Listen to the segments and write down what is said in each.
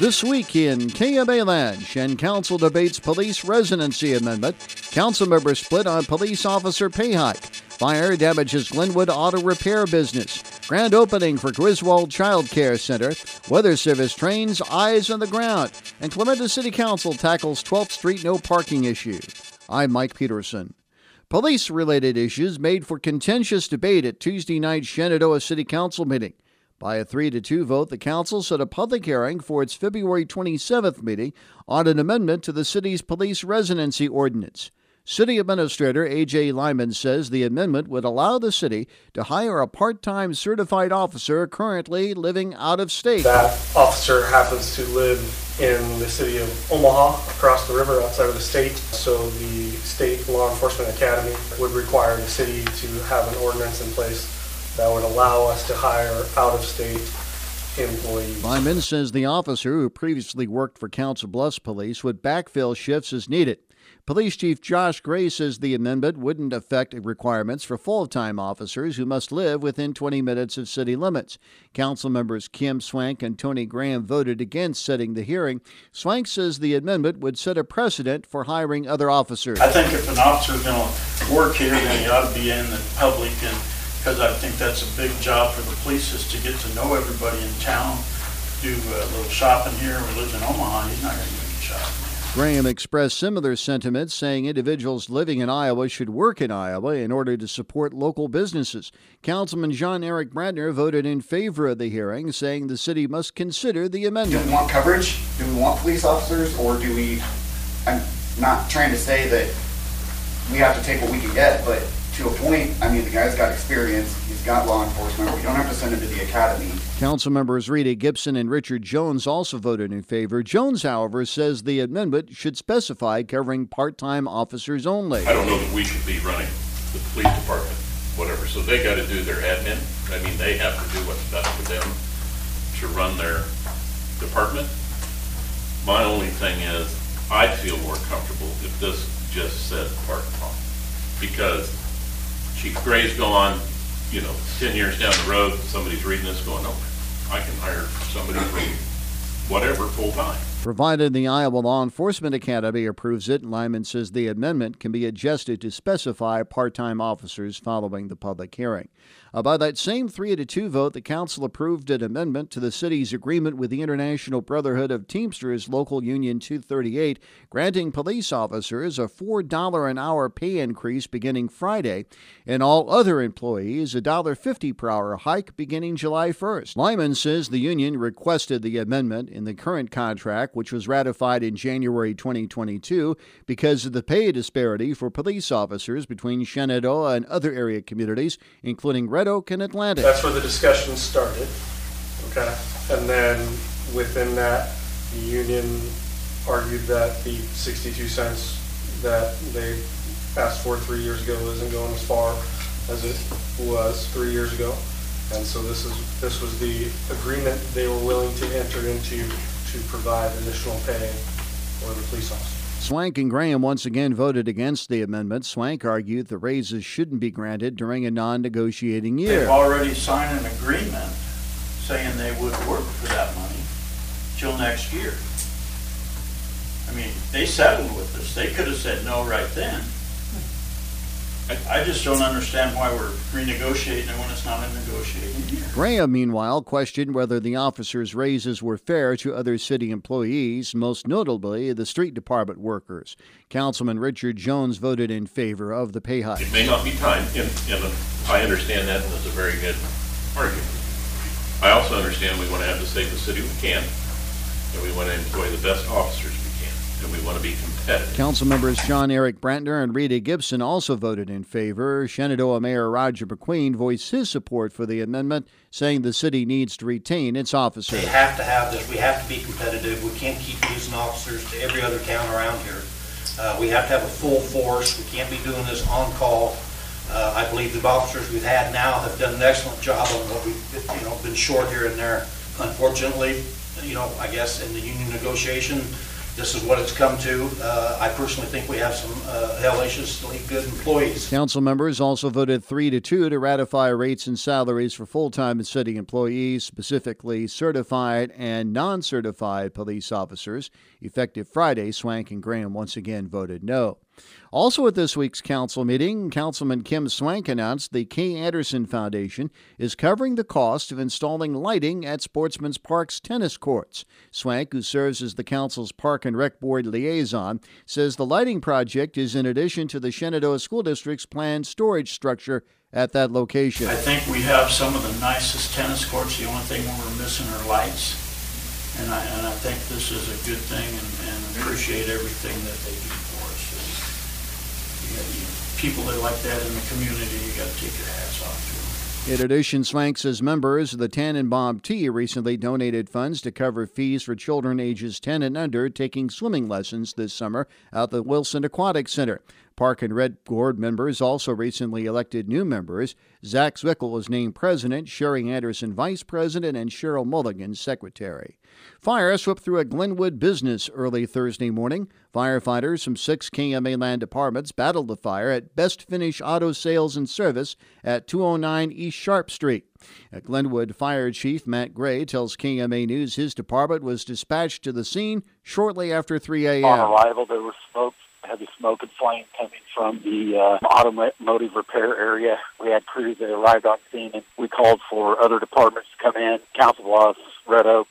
This week in KMA Land, Shen Council debates police residency amendment. Council members split on police officer pay hike. Fire damages Glenwood auto repair business. Grand opening for Griswold Child Care Center. Weather Service trains eyes on the ground. And Clarinda City Council tackles 12th Street no parking issue. I'm Mike Peterson. Police related issues made for contentious debate at Tuesday night's Shenandoah City Council meeting. By a 3 to 2 vote, the council set a public hearing for its February 27th meeting on an amendment to the city's police residency ordinance. City Administrator A.J. Lyman says the amendment would allow the city to hire a part time certified officer currently living out of state. That officer happens to live in the city of Omaha, across the river outside of the state. So the State Law Enforcement Academy would require the city to have an ordinance in place that would allow us to hire out-of-state employees. Lyman says the officer who previously worked for Council Bluffs Police would backfill shifts as needed. Police Chief Josh Gray says the amendment wouldn't affect requirements for full time officers who must live within 20 minutes of city limits. Council members Kim Swank and Tony Graham voted against setting the hearing. Swank says the amendment would set a precedent for hiring other officers. I think if an officer is going to work here, then he ought to be in the public and because I think that's a big job for the police is to get to know everybody in town, do a little shopping here. We live in Omaha, he's not going to do any shopping. Graham expressed similar sentiments, saying individuals living in Iowa should work in Iowa in order to support local businesses. Councilman John Eric Bradner voted in favor of the hearing, saying the city must consider the amendment. Do we want coverage? Do we want police officers? Or do we, I'm not trying to say that we have to take what we can get, but to a point, I mean, the guy's got experience, he's got law enforcement, we don't have to send him to the academy. Council members Rita Gibson and Richard Jones also voted in favor. Jones, however, says the amendment should specify covering part time officers only. I don't know that we should be running the police department, whatever, so they gotta do their admin. I mean, they have to do what's best for them to run their department. My only thing is, I'd feel more comfortable if this just said part-time. Because Chief Gray's gone, you know, ten years down the road, somebody's reading this going, oh, I can hire somebody for whatever, full-time. Provided the Iowa Law Enforcement Academy approves it, Lyman says the amendment can be adjusted to specify part time officers following the public hearing. Uh, by that same 3 to 2 vote, the council approved an amendment to the city's agreement with the International Brotherhood of Teamsters Local Union 238, granting police officers a $4 an hour pay increase beginning Friday, and all other employees a $1.50 per hour hike beginning July 1st. Lyman says the union requested the amendment in the current contract which was ratified in January 2022 because of the pay disparity for police officers between Shenandoah and other area communities, including Red Oak and Atlantic. That's where the discussion started, okay? And then within that, the union argued that the 62 cents that they asked for three years ago isn't going as far as it was three years ago. And so this is, this was the agreement they were willing to enter into to provide additional pay for the police officers. Swank and Graham once again voted against the amendment. Swank argued the raises shouldn't be granted during a non negotiating year. They've already signed an agreement saying they would work for that money till next year. I mean, they settled with us. They could have said no right then. I, I just don't understand why we're renegotiating it when it's not a negotiating year. Graham, meanwhile, questioned whether the officers' raises were fair to other city employees, most notably the street department workers. Councilman Richard Jones voted in favor of the pay hike. It may not be time, and, and I understand that, and that's a very good argument. I also understand we want to have the safest city we can, and we want to employ the best officers we can, and we want to be competitive Council members John Eric Brantner and Rita Gibson also voted in favor. Shenandoah Mayor Roger McQueen voiced his support for the amendment, saying the city needs to retain its officers. They have to have this. We have to be competitive. We can't keep losing officers to every other town around here. Uh, we have to have a full force. We can't be doing this on call. Uh, I believe the officers we've had now have done an excellent job on what we've you know been short here and there. Unfortunately, you know, I guess in the union negotiation, this is what it's come to. Uh, I personally think we have some uh, hellaciously good employees. Council members also voted 3 to 2 to ratify rates and salaries for full-time and city employees, specifically certified and non-certified police officers. Effective Friday, Swank and Graham once again voted no. Also at this week's council meeting, Councilman Kim Swank announced the Kay Anderson Foundation is covering the cost of installing lighting at Sportsman's Park's tennis courts. Swank, who serves as the council's Park and Rec Board liaison, says the lighting project is in addition to the Shenandoah School District's planned storage structure at that location. I think we have some of the nicest tennis courts. The only thing we're missing are lights. And I, and I think this is a good thing and, and appreciate everything that they do for us. And, you know, you- People that are like that in the community, you gotta take your hats off to. In addition, Swank says members of the Tannenbaum Tea recently donated funds to cover fees for children ages 10 and under taking swimming lessons this summer at the Wilson Aquatic Center. Park and Rec Board members also recently elected new members. Zach Zwickel was named president, Sherry Anderson vice president, and Cheryl Mulligan secretary. Fire swept through a Glenwood business early Thursday morning. Firefighters from six KMA land departments battled the fire at Best Finish Auto Sales and Service at 209 East Sharp Street. At Glenwood Fire Chief Matt Gray tells KMA News his department was dispatched to the scene shortly after 3 On a.m. arrival, there was smoke, heavy smoke and flame coming from the uh, automotive repair area. We had crews that arrived on scene, and we called for other departments to come in, Council Bluffs, Red Oak,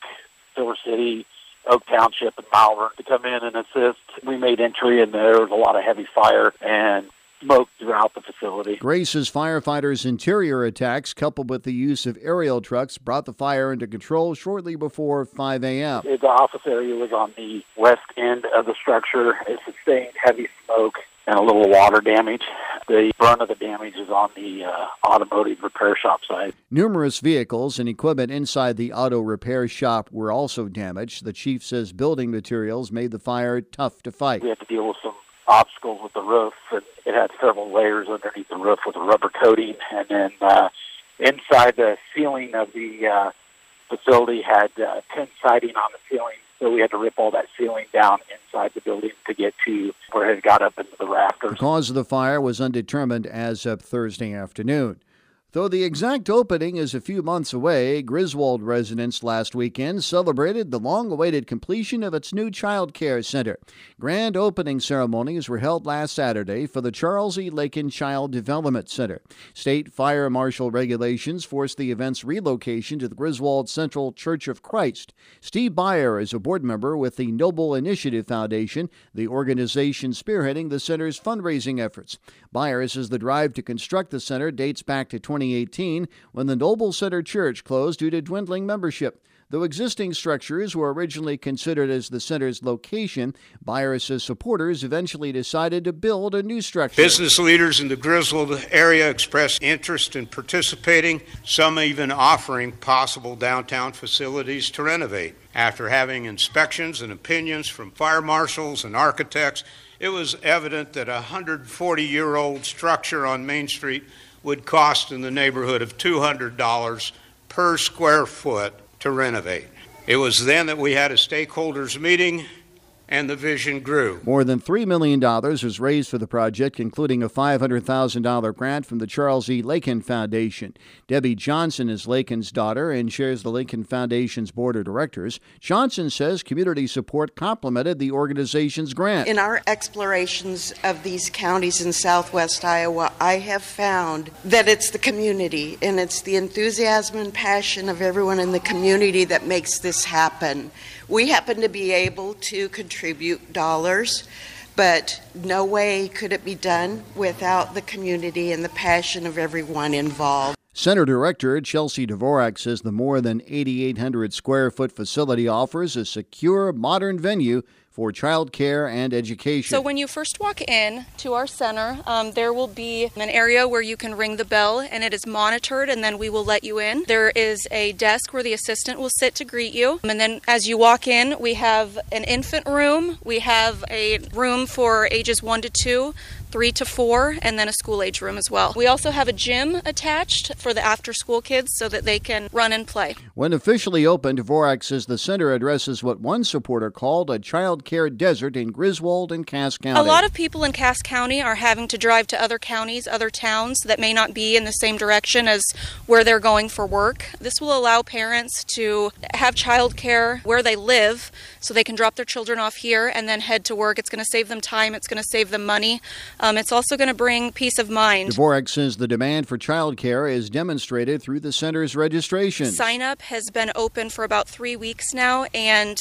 Silver City, Oak Township, and Malvern to come in and assist. We made entry, and there was a lot of heavy fire and smoke throughout the facility. Gray says firefighters' interior attacks, coupled with the use of aerial trucks, brought the fire into control shortly before 5 a.m. The office area was on the west end of the structure. It sustained heavy smoke and a little water damage. The brunt of the damage is on the uh, automotive repair shop side. Numerous vehicles and equipment inside the auto repair shop were also damaged. The chief says building materials made the fire tough to fight. We had to deal with some obstacles with the roof, and it had several layers underneath the roof with a rubber coating, and then uh, inside the ceiling of the uh, facility had uh, tin siding on the ceiling, so we had to rip all that ceiling down inside the building to get to where it got up into the rafters. The cause of the fire was undetermined as of Thursday afternoon. Though the exact opening is a few months away, Griswold residents last weekend celebrated the long awaited completion of its new child care center. Grand opening ceremonies were held last Saturday for the Charles E. Lakin Child Development Center. State fire marshal regulations forced the event's relocation to the Griswold Central Church of Christ. Steve Byer is a board member with the Noble Initiative Foundation, the organization spearheading the center's fundraising efforts. Byer says the drive to construct the center dates back to 2018 when the Noble Center Church closed due to dwindling membership. Though existing structures were originally considered as the center's location, Byer says supporters eventually decided to build a new structure. Business leaders in the Griswold area expressed interest in participating, some even offering possible downtown facilities to renovate. After having inspections and opinions from fire marshals and architects, it was evident that a 140 year old structure on Main Street would cost in the neighborhood of $200 per square foot to renovate. It was then that we had a stakeholders meeting and the vision grew. More than $3 million was raised for the project, including a $500,000 grant from the Charles E. Lakin Foundation. Debbie Johnson is Lakin's daughter and chairs the Lakin Foundation's board of directors. Johnson says community support complemented the organization's grant. In our explorations of these counties in southwest Iowa, I have found that it's the community and it's the enthusiasm and passion of everyone in the community that makes this happen. We happen to be able to contribute dollars, but no way could it be done without the community and the passion of everyone involved. Center Director Chelsea Dvorak says the more than 8,800 square foot facility offers a secure, modern venue for child care and education. So when you first walk in to our center, um, there will be an area where you can ring the bell and it is monitored and then we will let you in. There is a desk where the assistant will sit to greet you. And then as you walk in, we have an infant room, we have a room for ages 1 to 2, three to four, and then a school age room as well. We also have a gym attached for the after school kids so that they can run and play. When officially opened, Dvorak says the center addresses what one supporter called a child care desert in Griswold and Cass County. A lot of people in Cass County are having to drive to other counties, other towns that may not be in the same direction as where they're going for work. This will allow parents to have child care where they live so they can drop their children off here and then head to work. It's going to save them time, it's going to save them money. Um, it's also going to bring peace of mind. Dvorak says the demand for child care is demonstrated through the center's registration. Sign up has been open for about three weeks now, and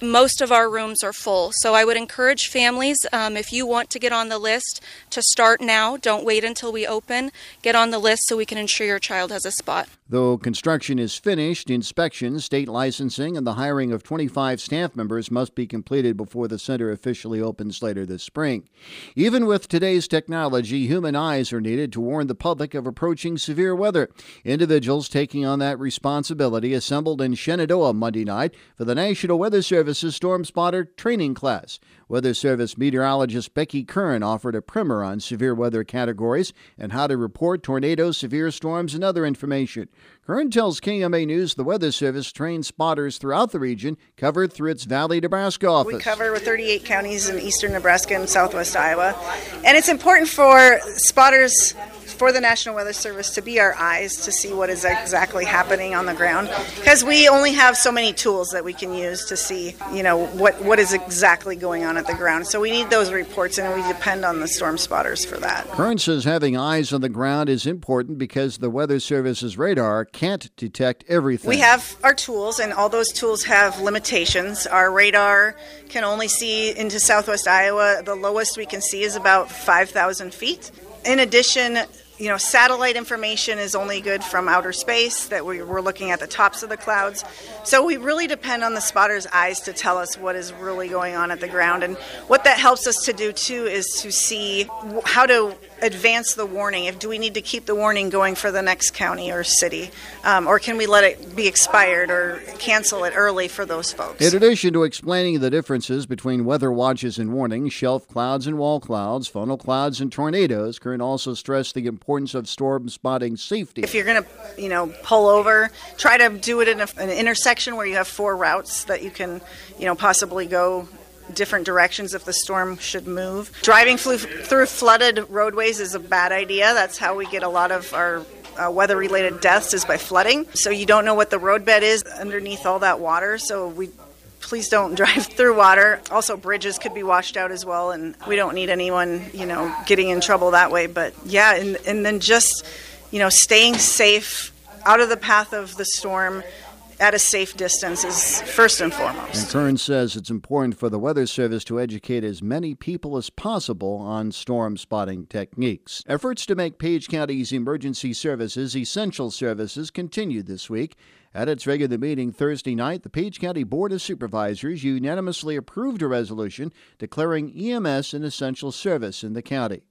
most of our rooms are full. So I would encourage families, um, if you want to get on the list, to start now. Don't wait until we open. Get on the list so we can ensure your child has a spot. Though construction is finished, inspections, state licensing, and the hiring of 25 staff members must be completed before the center officially opens later this spring. Even with today's technology, human eyes are needed to warn the public of approaching severe weather. Individuals taking on that responsibility assembled in Shenandoah Monday night for the National Weather Service's Storm Spotter training class. Weather Service meteorologist Becky Kern offered a primer on severe weather categories and how to report tornadoes, severe storms, and other information. Kern tells KMA News the Weather Service trains spotters throughout the region, covered through its Valley, Nebraska office. We cover 38 counties in eastern Nebraska and southwest Iowa. And it's important for spotters for the National Weather Service to be our eyes to see what is exactly happening on the ground because we only have so many tools that we can use to see, you know, what what is exactly going on at the ground. So we need those reports and we depend on the storm spotters for that. Kern says having eyes on the ground is important because the Weather Service's radar can't detect everything. We have our tools and all those tools have limitations. Our radar can only see into southwest Iowa. The lowest we can see is about 5,000 feet. In addition, you know, satellite information is only good from outer space, that we, we're looking at the tops of the clouds. So we really depend on the spotter's eyes to tell us what is really going on at the ground. And what that helps us to do too is to see how to advance the warning. If do we need to keep the warning going for the next county or city, um, or can we let it be expired or cancel it early for those folks? In addition to explaining the differences between weather watches and warnings, shelf clouds and wall clouds, funnel clouds and tornadoes, Kern also stressed the importance of storm spotting safety. If you're going to, you know, pull over, try to do it in a, an intersection where you have four routes that you can, you know, possibly go different directions if the storm should move. Driving through, flooded roadways is a bad idea. That's how we get a lot of our uh, weather related deaths is by flooding. So you don't know what the roadbed is underneath all that water. So we please don't drive through water. Also, bridges could be washed out as well, and we don't need anyone, you know, getting in trouble that way. But yeah, and, and then just, you know, staying safe out of the path of the storm at a safe distance is first and foremost. And Kern says it's important for the Weather Service to educate as many people as possible on storm spotting techniques. Efforts to make Page County's emergency services essential services continued this week. At its regular meeting Thursday night, the Page County Board of Supervisors unanimously approved a resolution declaring EMS an essential service in the county.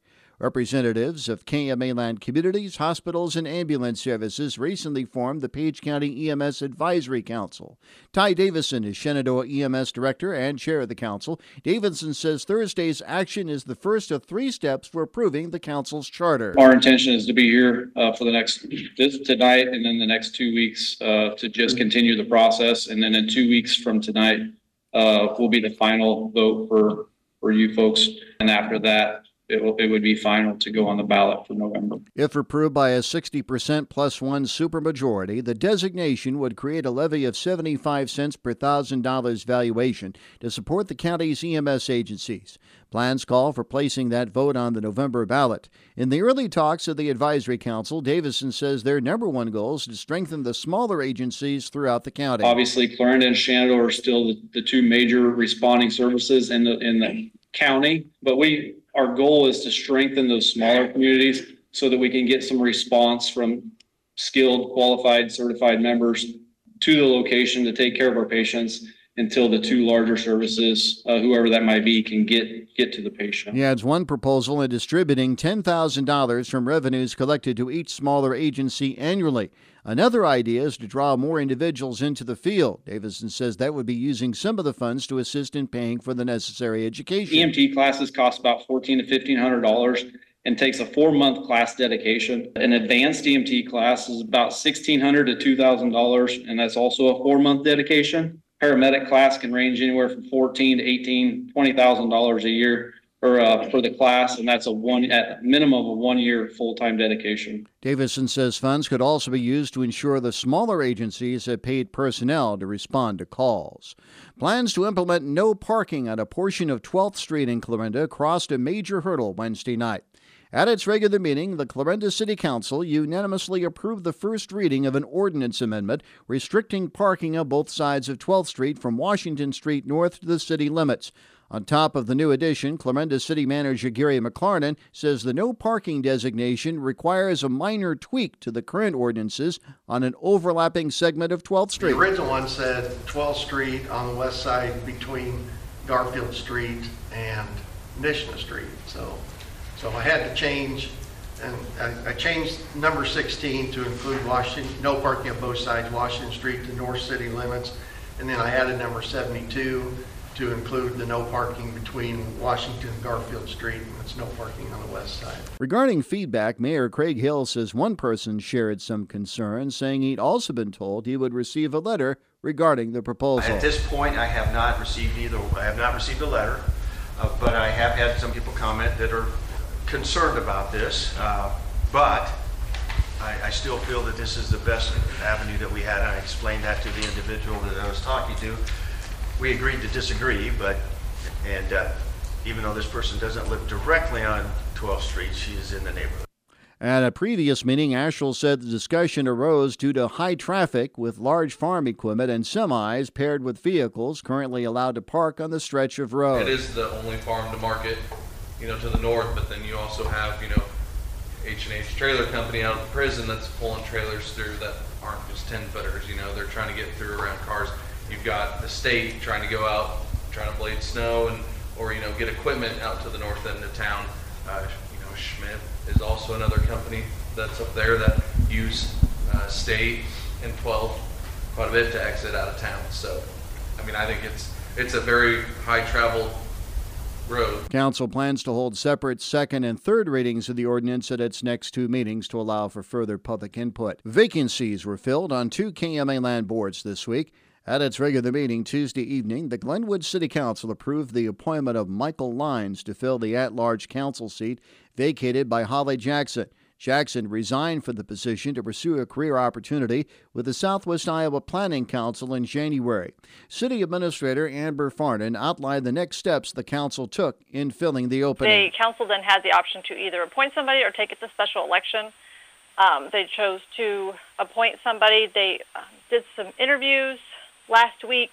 Representatives of KMA land communities, hospitals, and ambulance services recently formed the Page County EMS Advisory Council. Ty Davison is Shenandoah EMS Director and Chair of the Council. Davison says Thursday's action is the first of three steps for approving the Council's charter. Our intention is to be here uh, for the next, this tonight, and then the next two weeks uh, to just continue the process. And then in two weeks from tonight uh, will be the final vote for, for you folks. And after that, it will, it would be final to go on the ballot for November. If approved by a 60% plus one supermajority, the designation would create a levy of 75 cents per thousand dollars valuation to support the county's EMS agencies. Plans call for placing that vote on the November ballot. In the early talks of the Advisory Council, Davison says their number one goal is to strengthen the smaller agencies throughout the county. Obviously, Clarinda and Shenandoah are still the, the two major responding services in the, in the county, but we our goal is to strengthen those smaller communities so that we can get some response from skilled, qualified, certified members to the location to take care of our patients until the two larger services, uh, whoever that might be, can get get to the patient. He adds one proposal in distributing $10,000 from revenues collected to each smaller agency annually. Another idea is to draw more individuals into the field. Davison says that would be using some of the funds to assist in paying for the necessary education. EMT classes cost about fourteen to fifteen hundred dollars and takes a four month class dedication. An advanced EMT class is about sixteen hundred to two thousand dollars, and that's also a four month dedication. Paramedic class can range anywhere from fourteen to eighteen, twenty thousand dollars a year or uh, for the class, and that's a one at minimum a one year full time dedication. Davison says funds could also be used to ensure the smaller agencies have paid personnel to respond to calls. Plans to implement no parking on a portion of 12th Street in Clarinda crossed a major hurdle Wednesday night. At its regular meeting, the Clarinda City Council unanimously approved the first reading of an ordinance amendment restricting parking on both sides of 12th Street from Washington Street north to the city limits. On top of the new addition, Clarinda City Manager Gary McLarnon says the no parking designation requires a minor tweak to the current ordinances on an overlapping segment of 12th Street. The original one said 12th Street on the west side between Garfield Street and Nishna Street. So, so I had to change, and I, I changed number 16 to include Washington, no parking on both sides, Washington Street to north city limits. And then I added number 72 to include the no parking between Washington and Garfield Street, and it's no parking on the west side. Regarding feedback, Mayor Craig Hill says one person shared some concerns, saying he'd also been told he would receive a letter regarding the proposal. At this point, I have not received either, I have not received a letter, uh, but I have had some people comment that are concerned about this. Uh, But I, I still feel that this is the best avenue that we had, and I explained that to the individual that I was talking to. We agreed to disagree, but, and uh, even though this person doesn't live directly on 12th Street, she is in the neighborhood. At a previous meeting, Ashel said the discussion arose due to high traffic with large farm equipment and semis paired with vehicles currently allowed to park on the stretch of road. It is the only farm to market, you know, to the north, but then you also have, you know, H and H Trailer Company out of the prison that's pulling trailers through that aren't just ten footers, you know, they're trying to get through around cars. You've got the state trying to go out, trying to blade snow and, or, you know, get equipment out to the north end of town. Uh, you know, Schmidt is also another company that's up there that use, uh, state and twelve quite a bit to exit out of town. So, I mean, I think it's, it's a very high travel road. Council plans to hold separate second and third readings of the ordinance at its next two meetings to allow for further public input. Vacancies were filled on two KMA land boards this week. At its regular meeting Tuesday evening, the Glenwood City Council approved the appointment of Michael Lyons to fill the at large council seat vacated by Holly Jackson. Jackson resigned from the position to pursue a career opportunity with the Southwest Iowa Planning Council in January. City Administrator Amber Farnan outlined the next steps the council took in filling the opening. The council then had the option to either appoint somebody or take it to special election. Um, they chose to appoint somebody. They uh, did some interviews last week,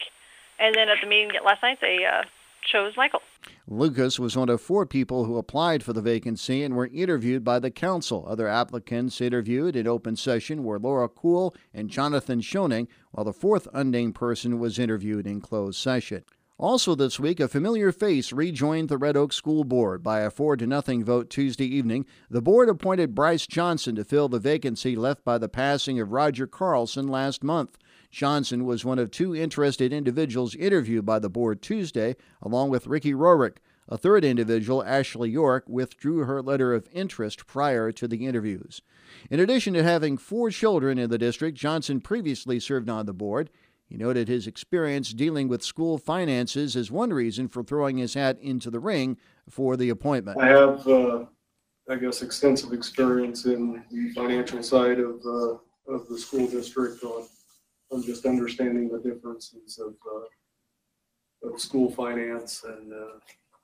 and then at the meeting last night, they uh, chose Michael. Lucas was one of four people who applied for the vacancy and were interviewed by the council. Other applicants interviewed in open session were Laura Cool and Jonathan Schoening, while the fourth unnamed person was interviewed in closed session. Also this week, a familiar face rejoined the Red Oak School Board by a 4 to nothing vote Tuesday evening. The board appointed Bryce Johnson to fill the vacancy left by the passing of Roger Carlson last month. Johnson was one of two interested individuals interviewed by the board Tuesday, along with Ricky Rorick. A third individual, Ashley York, withdrew her letter of interest prior to the interviews. In addition to having four children in the district, Johnson previously served on the board. He noted his experience dealing with school finances as one reason for throwing his hat into the ring for the appointment. I have, uh, I guess, extensive experience in the financial side of, uh, of the school district on, on just understanding the differences of, uh, of school finance and, uh,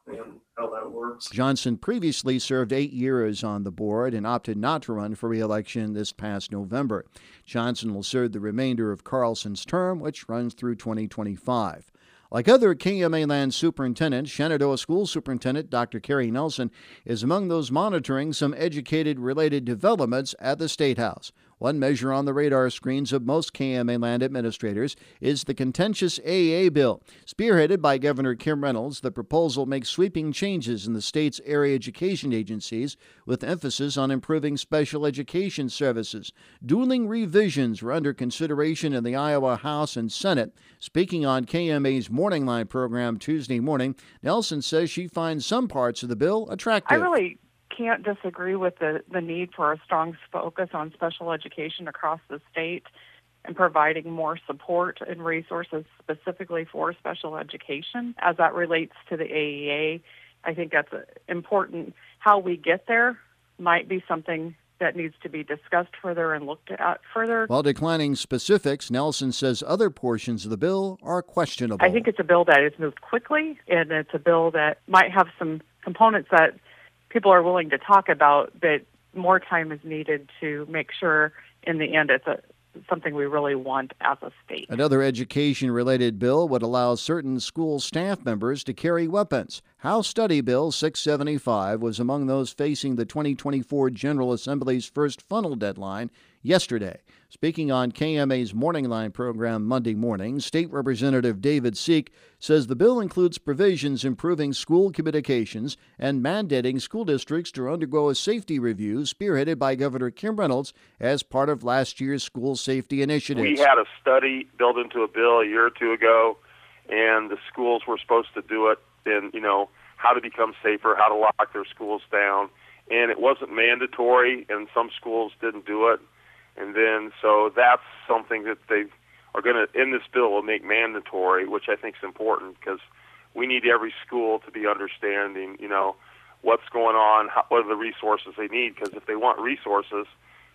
and how that works. Johnson previously served eight years on the board and opted not to run for reelection this past November. Johnson will serve the remainder of Carlson's term, which runs through 2025. Like other KMA land superintendents, Shenandoah School Superintendent Dr. Kerry Nelson is among those monitoring some educated related developments at the State House. One measure on the radar screens of most KMA land administrators is the contentious AEA bill. Spearheaded by Governor Kim Reynolds, the proposal makes sweeping changes in the state's area education agencies with emphasis on improving special education services. Dueling revisions were under consideration in the Iowa House and Senate. Speaking on KMA's Morning Line program Tuesday morning, Nelson says she finds some parts of the bill attractive. I really can't disagree with the, the need for a strong focus on special education across the state and providing more support and resources specifically for special education as that relates to the AEA. I think that's important. How we get there might be something that needs to be discussed further and looked at further. While declining specifics, Nelson says other portions of the bill are questionable. I think it's a bill that has moved quickly, and it's a bill that might have some components that people are willing to talk about, but more time is needed to make sure in the end it's a something we really want as a state. Another education related bill would allow certain school staff members to carry weapons. House Study Bill 675 was among those facing the 2024 General Assembly's first funnel deadline yesterday. Speaking on KMA's Morning Line program Monday morning, State Representative David Sieck says the bill includes provisions improving school communications and mandating school districts to undergo a safety review spearheaded by Governor Kim Reynolds as part of last year's school safety initiative. We had a study built into a bill a year or two ago, and the schools were supposed to do it in, you know, how to become safer, how to lock their schools down. And it wasn't mandatory, and some schools didn't do it. And then, so that's something that they are going to, in this bill, will make mandatory, which I think is important because we need every school to be understanding, you know, what's going on, how, what are the resources they need. Because if they want resources,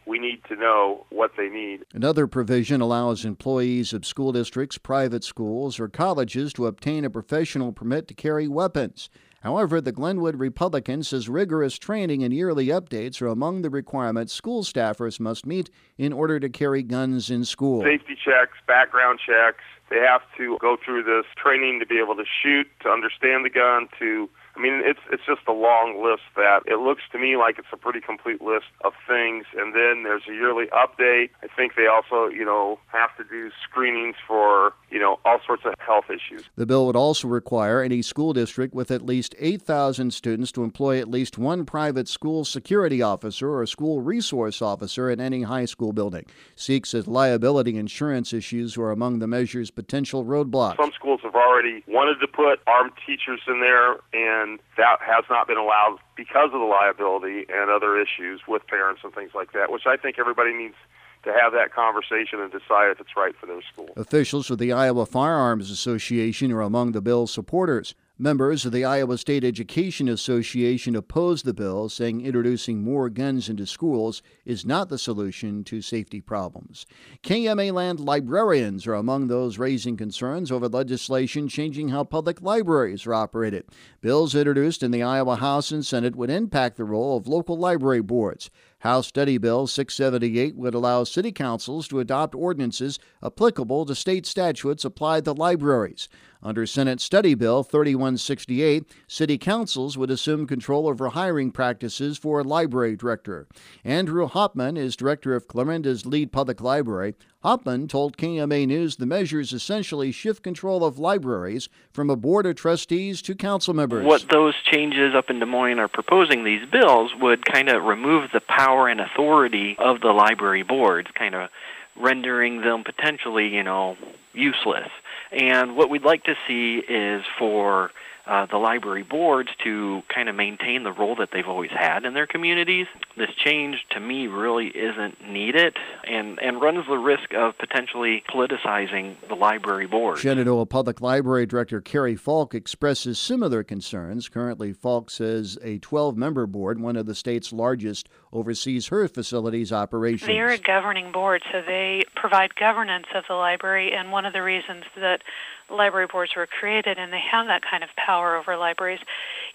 we need to know what they need. Another provision allows employees of school districts, private schools, or colleges to obtain a professional permit to carry weapons. However, the Glenwood Republican says rigorous training and yearly updates are among the requirements school staffers must meet in order to carry guns in school. Safety checks, background checks. They have to go through this training to be able to shoot, to understand the gun, to I mean, it's it's just a long list that it looks to me like it's a pretty complete list of things. And then there's a yearly update. I think they also, you know, have to do screenings for, you know, all sorts of health issues. The bill would also require any school district with at least 8,000 students to employ at least one private school security officer or school resource officer in any high school building. Sieck says liability insurance issues were among the measure's potential roadblocks. Some schools have already wanted to put armed teachers in there and and that has not been allowed because of the liability and other issues with parents and things like that, which I think everybody needs to have that conversation and decide if it's right for their school. Officials with the Iowa Firearms Association are among the bill's supporters. Members of the Iowa State Education Association oppose the bill, saying introducing more guns into schools is not the solution to safety problems. KMA land librarians are among those raising concerns over legislation changing how public libraries are operated. Bills introduced in the Iowa House and Senate would impact the role of local library boards. House Study Bill 678 would allow city councils to adopt ordinances applicable to state statutes applied to libraries. Under Senate Study Bill 3168, city councils would assume control over hiring practices for a library director. Andrew Hopman is director of Clarinda's Lied Public Library. Hopman told KMA News the measures essentially shift control of libraries from a board of trustees to council members. What those changes up in Des Moines are proposing, these bills, would kind of remove the power and authority of the library boards, kind of rendering them potentially, you know, useless. And what we'd like to see is for uh, the library boards to kind of maintain the role that they've always had in their communities. This change, to me, really isn't needed and, and runs the risk of potentially politicizing the library board. Shenandoah Public Library Director Carrie Falk expresses similar concerns. Currently, Falk says a 12 member board, one of the state's largest, oversees her facility's operations. They're a governing board, so they provide governance of the library, and one of the reasons that library boards were created and they have that kind of power over libraries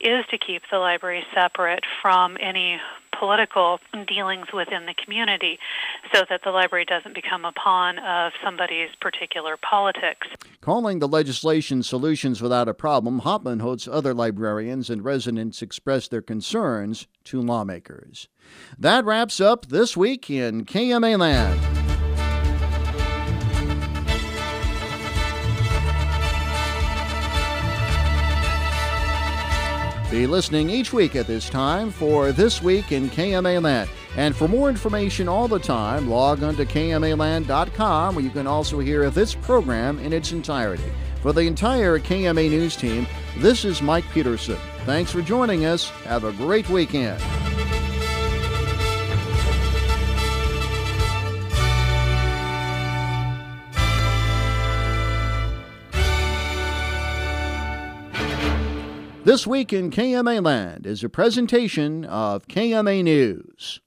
is to keep the library separate from any political dealings within the community so that the library doesn't become a pawn of somebody's particular politics. Calling the legislation Solutions Without a Problem, Hopman hopes other librarians and residents express their concerns to lawmakers. That wraps up this week in KMA Land. Be listening each week at this time for This Week in KMA Land. And for more information all the time, log on to KMAland.com where you can also hear this program in its entirety. For the entire KMA News team, this is Mike Peterson. Thanks for joining us. Have a great weekend. This Week in KMA Land is a presentation of KMA News.